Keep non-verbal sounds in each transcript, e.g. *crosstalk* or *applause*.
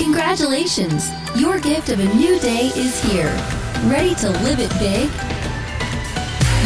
Congratulations! Your gift of a new day is here. Ready to live it big?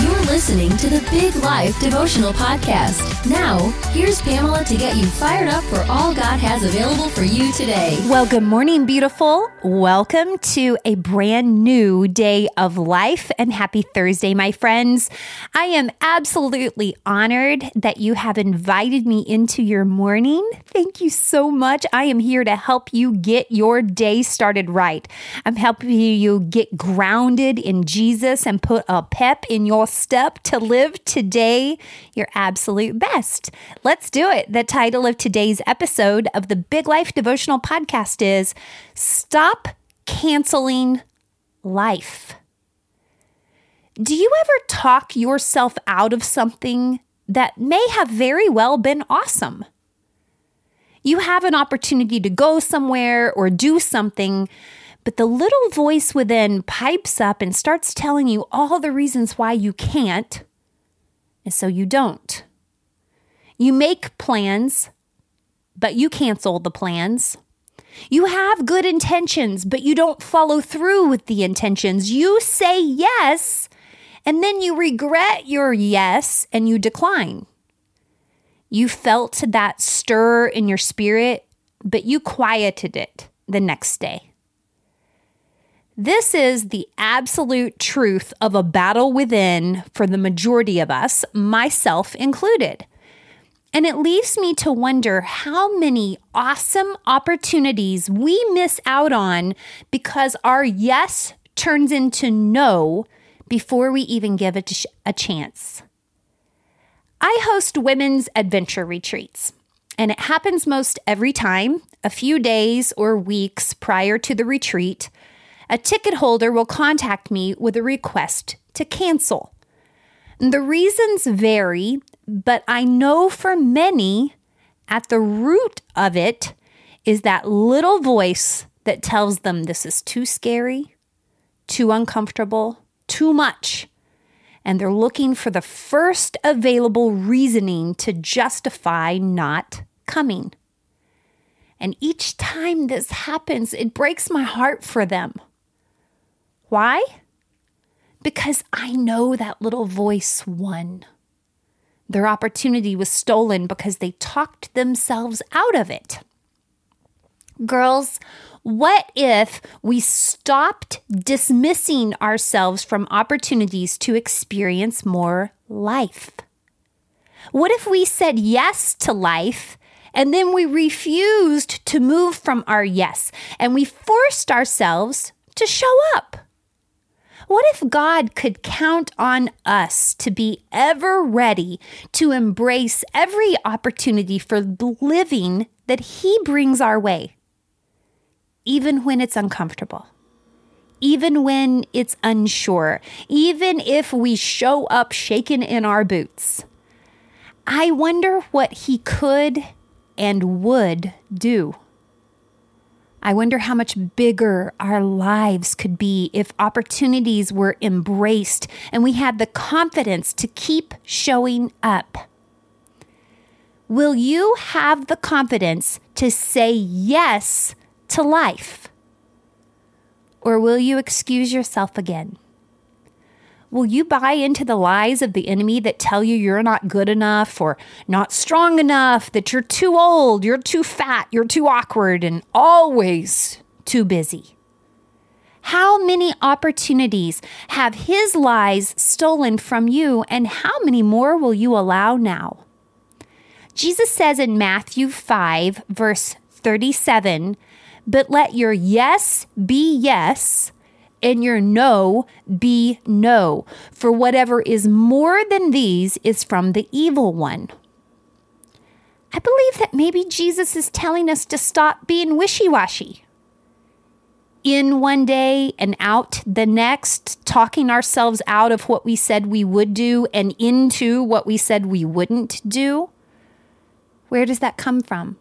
You're listening to the Big Life Devotional Podcast. Now, here's Pamela to get you fired up for all God has available for you today. Well, good morning, beautiful. Welcome to a brand new day of life and happy Thursday, my friends. I am absolutely honored that you have invited me into your morning. Thank you so much. I am here to help you get your day started right. I'm helping you get grounded in Jesus and put a pep in your step to live today your absolute best best. Let's do it. The title of today's episode of the Big Life Devotional Podcast is Stop Canceling Life. Do you ever talk yourself out of something that may have very well been awesome? You have an opportunity to go somewhere or do something, but the little voice within pipes up and starts telling you all the reasons why you can't, and so you don't. You make plans, but you cancel the plans. You have good intentions, but you don't follow through with the intentions. You say yes, and then you regret your yes and you decline. You felt that stir in your spirit, but you quieted it the next day. This is the absolute truth of a battle within for the majority of us, myself included. And it leaves me to wonder how many awesome opportunities we miss out on because our yes turns into no before we even give it a chance. I host women's adventure retreats, and it happens most every time, a few days or weeks prior to the retreat. A ticket holder will contact me with a request to cancel. The reasons vary but I know for many, at the root of it is that little voice that tells them this is too scary, too uncomfortable, too much. And they're looking for the first available reasoning to justify not coming. And each time this happens, it breaks my heart for them. Why? Because I know that little voice won. Their opportunity was stolen because they talked themselves out of it. Girls, what if we stopped dismissing ourselves from opportunities to experience more life? What if we said yes to life and then we refused to move from our yes and we forced ourselves to show up? What if God could count on us to be ever ready to embrace every opportunity for living that He brings our way, even when it's uncomfortable? Even when it's unsure, even if we show up shaken in our boots. I wonder what he could and would do. I wonder how much bigger our lives could be if opportunities were embraced and we had the confidence to keep showing up. Will you have the confidence to say yes to life? Or will you excuse yourself again? Will you buy into the lies of the enemy that tell you you're not good enough or not strong enough, that you're too old, you're too fat, you're too awkward, and always too busy? How many opportunities have his lies stolen from you, and how many more will you allow now? Jesus says in Matthew 5, verse 37, But let your yes be yes and your no be no. For whatever is more than these is from the evil one. I believe that maybe Jesus is telling us to stop being wishy washy. In one day and out the next, talking ourselves out of what we said we would do and into what we said we wouldn't do. Where does that come from?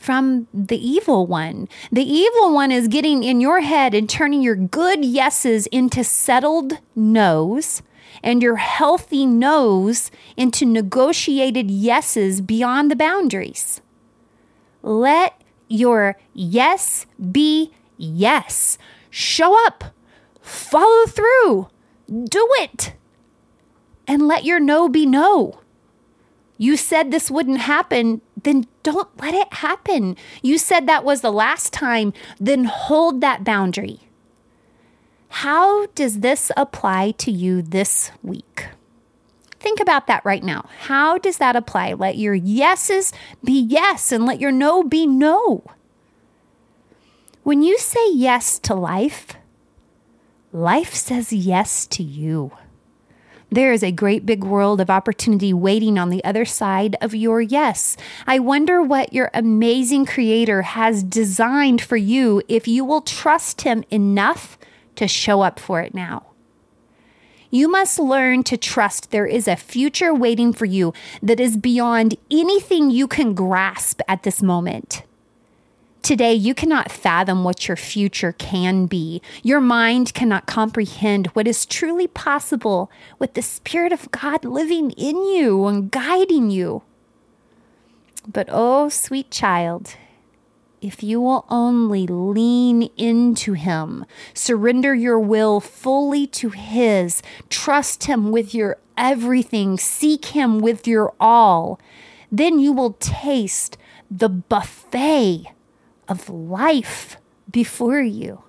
From the evil one. The evil one is getting in your head and turning your good yeses into settled no's and your healthy no's into negotiated yeses beyond the boundaries. Let your yes be yes. Show up, follow through, do it, and let your no be no. You said this wouldn't happen, then don't let it happen. You said that was the last time, then hold that boundary. How does this apply to you this week? Think about that right now. How does that apply? Let your yeses be yes and let your no be no. When you say yes to life, life says yes to you. There is a great big world of opportunity waiting on the other side of your yes. I wonder what your amazing creator has designed for you if you will trust him enough to show up for it now. You must learn to trust there is a future waiting for you that is beyond anything you can grasp at this moment. Today, you cannot fathom what your future can be. Your mind cannot comprehend what is truly possible with the Spirit of God living in you and guiding you. But, oh, sweet child, if you will only lean into Him, surrender your will fully to His, trust Him with your everything, seek Him with your all, then you will taste the buffet of life before you.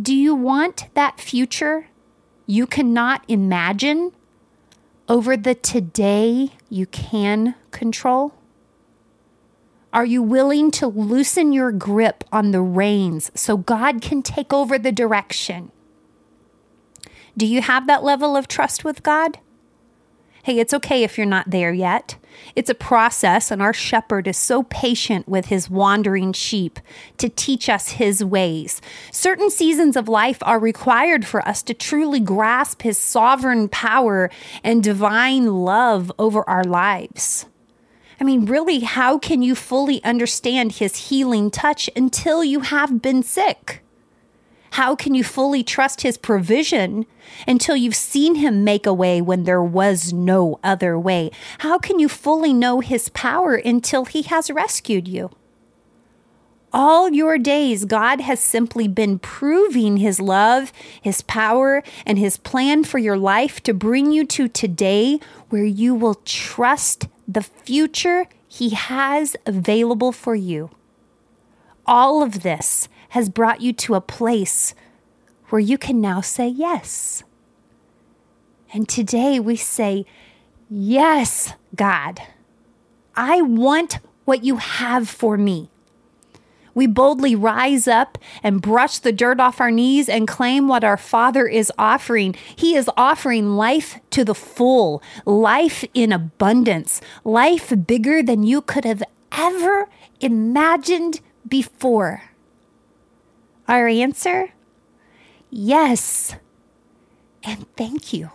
Do you want that future you cannot imagine over the today you can control? Are you willing to loosen your grip on the reins so God can take over the direction? Do you have that level of trust with God? Hey, it's okay if you're not there yet. It's a process, and our shepherd is so patient with his wandering sheep to teach us his ways. Certain seasons of life are required for us to truly grasp his sovereign power and divine love over our lives. I mean, really, how can you fully understand his healing touch until you have been sick? How can you fully trust his provision until you've seen him make a way when there was no other way? How can you fully know his power until he has rescued you? All your days, God has simply been proving His love, His power, and His plan for your life to bring you to today where you will trust the future He has available for you. All of this has brought you to a place where you can now say yes. And today we say, Yes, God, I want what you have for me. We boldly rise up and brush the dirt off our knees and claim what our Father is offering. He is offering life to the full, life in abundance, life bigger than you could have ever imagined before. Our answer? Yes. And thank you.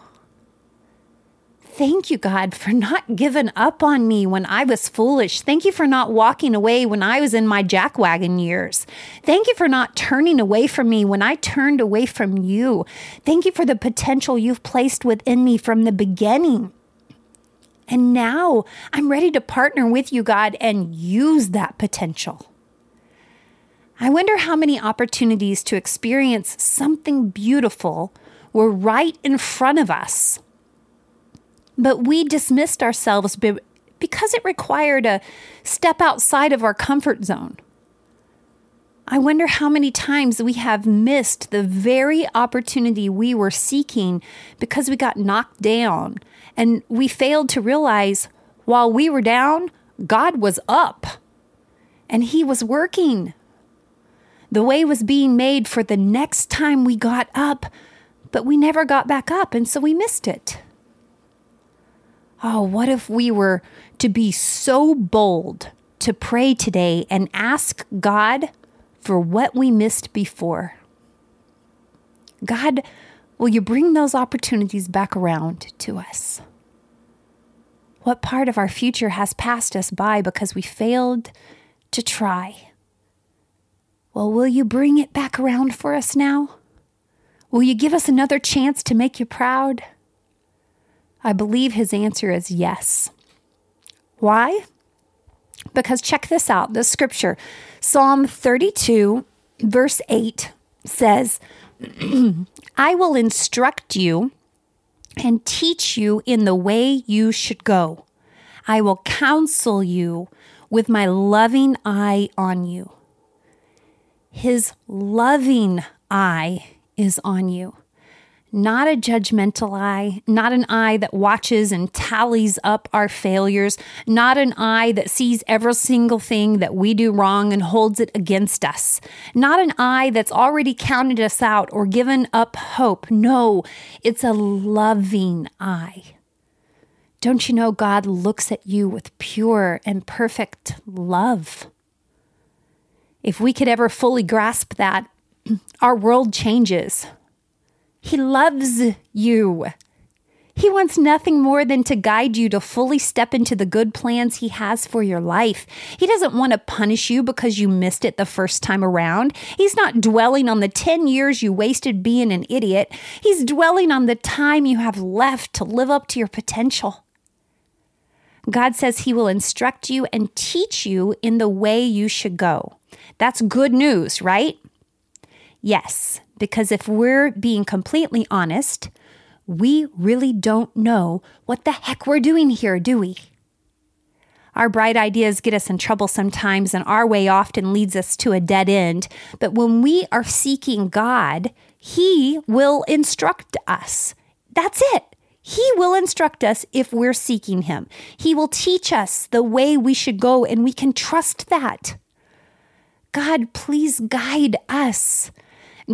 Thank you, God, for not giving up on me when I was foolish. Thank you for not walking away when I was in my jackwagon years. Thank you for not turning away from me when I turned away from you. Thank you for the potential you've placed within me from the beginning. And now I'm ready to partner with you, God, and use that potential. I wonder how many opportunities to experience something beautiful were right in front of us but we dismissed ourselves because it required a step outside of our comfort zone. I wonder how many times we have missed the very opportunity we were seeking because we got knocked down and we failed to realize while we were down, God was up and He was working. The way was being made for the next time we got up, but we never got back up, and so we missed it. Oh, what if we were to be so bold to pray today and ask God for what we missed before? God, will you bring those opportunities back around to us? What part of our future has passed us by because we failed to try? Well, will you bring it back around for us now? Will you give us another chance to make you proud? I believe his answer is yes. Why? Because check this out the scripture, Psalm 32, verse 8 says, *clears throat* I will instruct you and teach you in the way you should go. I will counsel you with my loving eye on you. His loving eye is on you not a judgmental eye, not an eye that watches and tallies up our failures, not an eye that sees every single thing that we do wrong and holds it against us, not an eye that's already counted us out or given up hope. No, it's a loving eye. Don't you know God looks at you with pure and perfect love? If we could ever fully grasp that, *clears throat* our world changes he loves you. He wants nothing more than to guide you to fully step into the good plans He has for your life. He doesn't want to punish you because you missed it the first time around. He's not dwelling on the 10 years you wasted being an idiot. He's dwelling on the time you have left to live up to your potential. God says He will instruct you and teach you in the way you should go. That's good news, right? Yes, because if we're being completely honest, we really don't know what the heck we're doing here, do we? Our bright ideas get us in trouble sometimes, and our way often leads us to a dead end. But when we are seeking God, He will instruct us. That's it. He will instruct us if we're seeking Him. He will teach us the way we should go, and we can trust that. God, please guide us.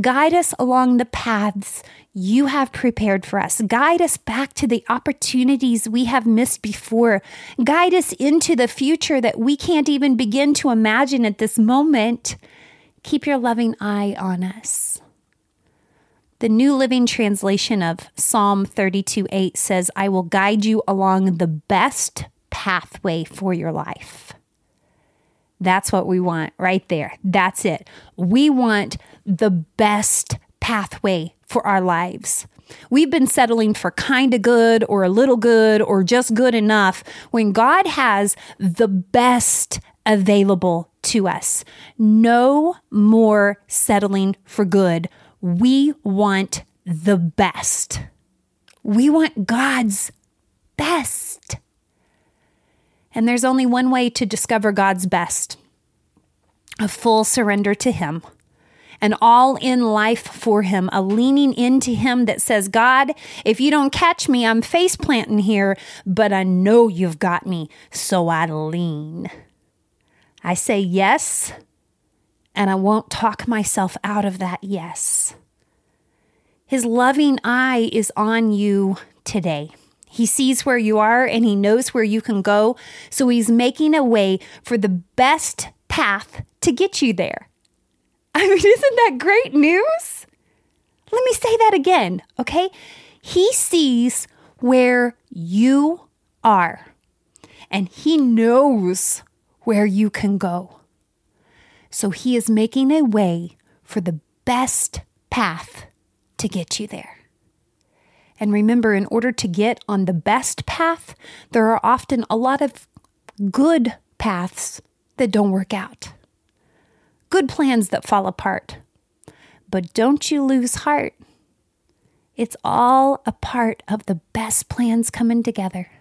Guide us along the paths you have prepared for us. Guide us back to the opportunities we have missed before. Guide us into the future that we can't even begin to imagine at this moment. Keep your loving eye on us. The New Living Translation of Psalm 32 8 says, I will guide you along the best pathway for your life. That's what we want right there. That's it. We want the best pathway for our lives. We've been settling for kind of good or a little good or just good enough when God has the best available to us. No more settling for good. We want the best. We want God's best. And there's only one way to discover God's best a full surrender to Him, an all in life for Him, a leaning into Him that says, God, if you don't catch me, I'm face planting here, but I know you've got me, so I lean. I say yes, and I won't talk myself out of that yes. His loving eye is on you today. He sees where you are and he knows where you can go. So he's making a way for the best path to get you there. I mean, *laughs* isn't that great news? Let me say that again, okay? He sees where you are and he knows where you can go. So he is making a way for the best path to get you there. And remember, in order to get on the best path, there are often a lot of good paths that don't work out, good plans that fall apart. But don't you lose heart. It's all a part of the best plans coming together.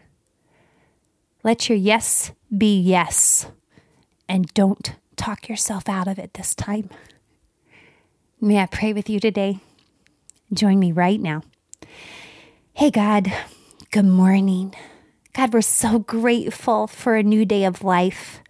Let your yes be yes, and don't talk yourself out of it this time. May I pray with you today? Join me right now. Hey, God, good morning. God, we're so grateful for a new day of life.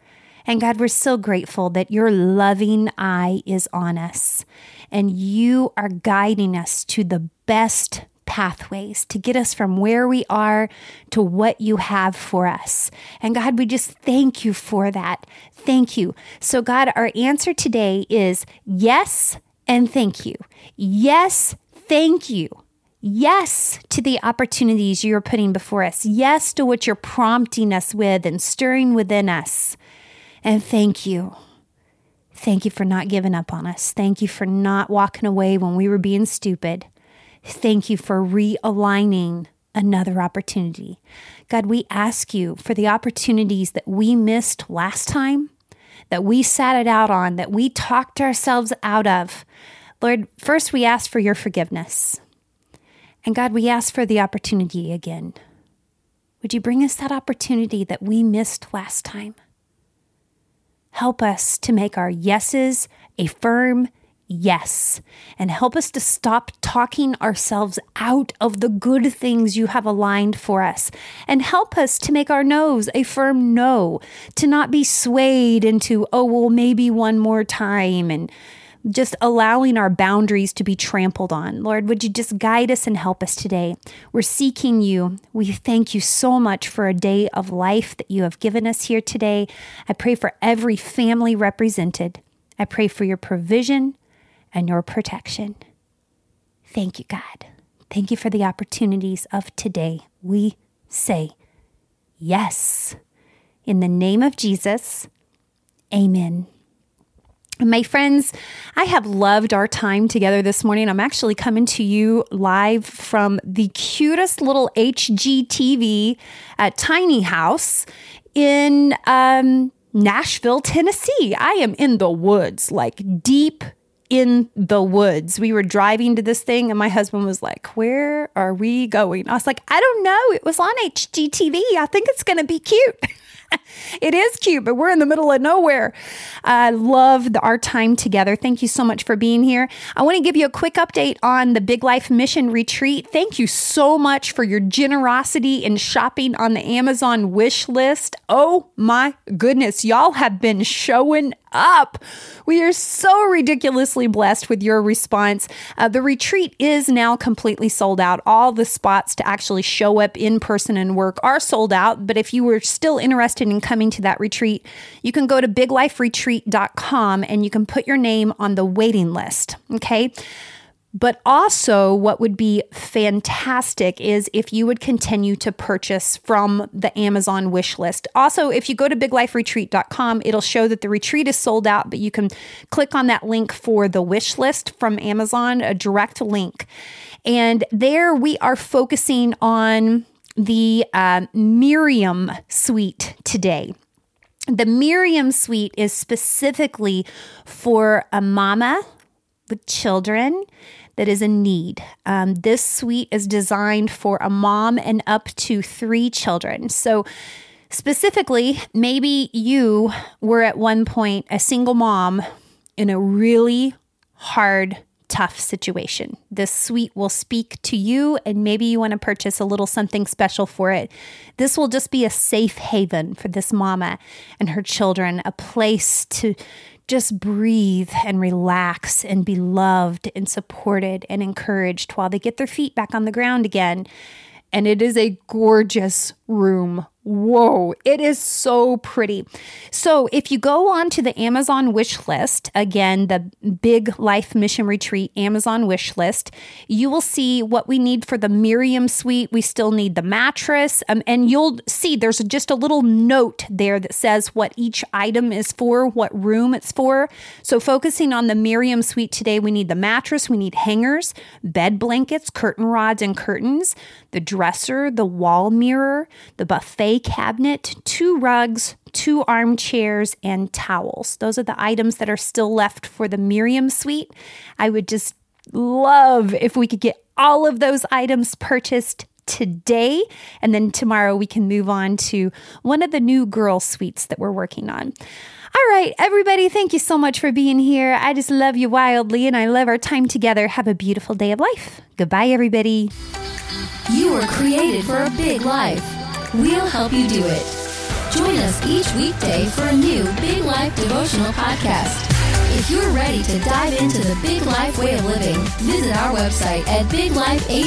And God, we're so grateful that your loving eye is on us and you are guiding us to the best pathways to get us from where we are to what you have for us. And God, we just thank you for that. Thank you. So, God, our answer today is yes and thank you. Yes, thank you. Yes to the opportunities you're putting before us. Yes to what you're prompting us with and stirring within us. And thank you. Thank you for not giving up on us. Thank you for not walking away when we were being stupid. Thank you for realigning another opportunity. God, we ask you for the opportunities that we missed last time, that we sat it out on, that we talked ourselves out of. Lord, first we ask for your forgiveness. And God, we ask for the opportunity again. Would you bring us that opportunity that we missed last time? Help us to make our yeses a firm yes, and help us to stop talking ourselves out of the good things you have aligned for us, and help us to make our no's a firm no, to not be swayed into, oh, well, maybe one more time, and just allowing our boundaries to be trampled on. Lord, would you just guide us and help us today? We're seeking you. We thank you so much for a day of life that you have given us here today. I pray for every family represented. I pray for your provision and your protection. Thank you, God. Thank you for the opportunities of today. We say yes. In the name of Jesus, amen. My friends, I have loved our time together this morning. I'm actually coming to you live from the cutest little HGTV at Tiny House in um, Nashville, Tennessee. I am in the woods, like deep in the woods. We were driving to this thing, and my husband was like, Where are we going? I was like, I don't know. It was on HGTV. I think it's going to be cute. *laughs* *laughs* it is cute, but we're in the middle of nowhere. I love the, our time together. Thank you so much for being here. I want to give you a quick update on the Big Life Mission Retreat. Thank you so much for your generosity in shopping on the Amazon wish list. Oh my goodness, y'all have been showing up. We are so ridiculously blessed with your response. Uh, the retreat is now completely sold out. All the spots to actually show up in person and work are sold out. But if you were still interested in coming to that retreat, you can go to bigliferetreat.com and you can put your name on the waiting list. Okay. But also, what would be fantastic is if you would continue to purchase from the Amazon wish list. Also, if you go to bigliferetreat.com, it'll show that the retreat is sold out, but you can click on that link for the wish list from Amazon, a direct link. And there we are focusing on the uh, Miriam suite today. The Miriam suite is specifically for a mama with children that is in need. Um, this suite is designed for a mom and up to three children. So, specifically, maybe you were at one point a single mom in a really hard, tough situation. This suite will speak to you, and maybe you want to purchase a little something special for it. This will just be a safe haven for this mama and her children, a place to just breathe and relax and be loved and supported and encouraged while they get their feet back on the ground again. And it is a gorgeous room Whoa, it is so pretty. So, if you go on to the Amazon wish list, again, the Big Life Mission Retreat Amazon wish list, you will see what we need for the Miriam suite. We still need the mattress. Um, and you'll see there's just a little note there that says what each item is for, what room it's for. So, focusing on the Miriam suite today, we need the mattress, we need hangers, bed blankets, curtain rods, and curtains, the dresser, the wall mirror, the buffet cabinet, two rugs, two armchairs, and towels. Those are the items that are still left for the Miriam suite. I would just love if we could get all of those items purchased today. And then tomorrow we can move on to one of the new girl suites that we're working on. All right, everybody, thank you so much for being here. I just love you wildly and I love our time together. Have a beautiful day of life. Goodbye, everybody. You were created for a big life. We'll help you do it. Join us each weekday for a new Big Life devotional podcast. If you're ready to dive into the big life way of living, visit our website at biglifehq.com.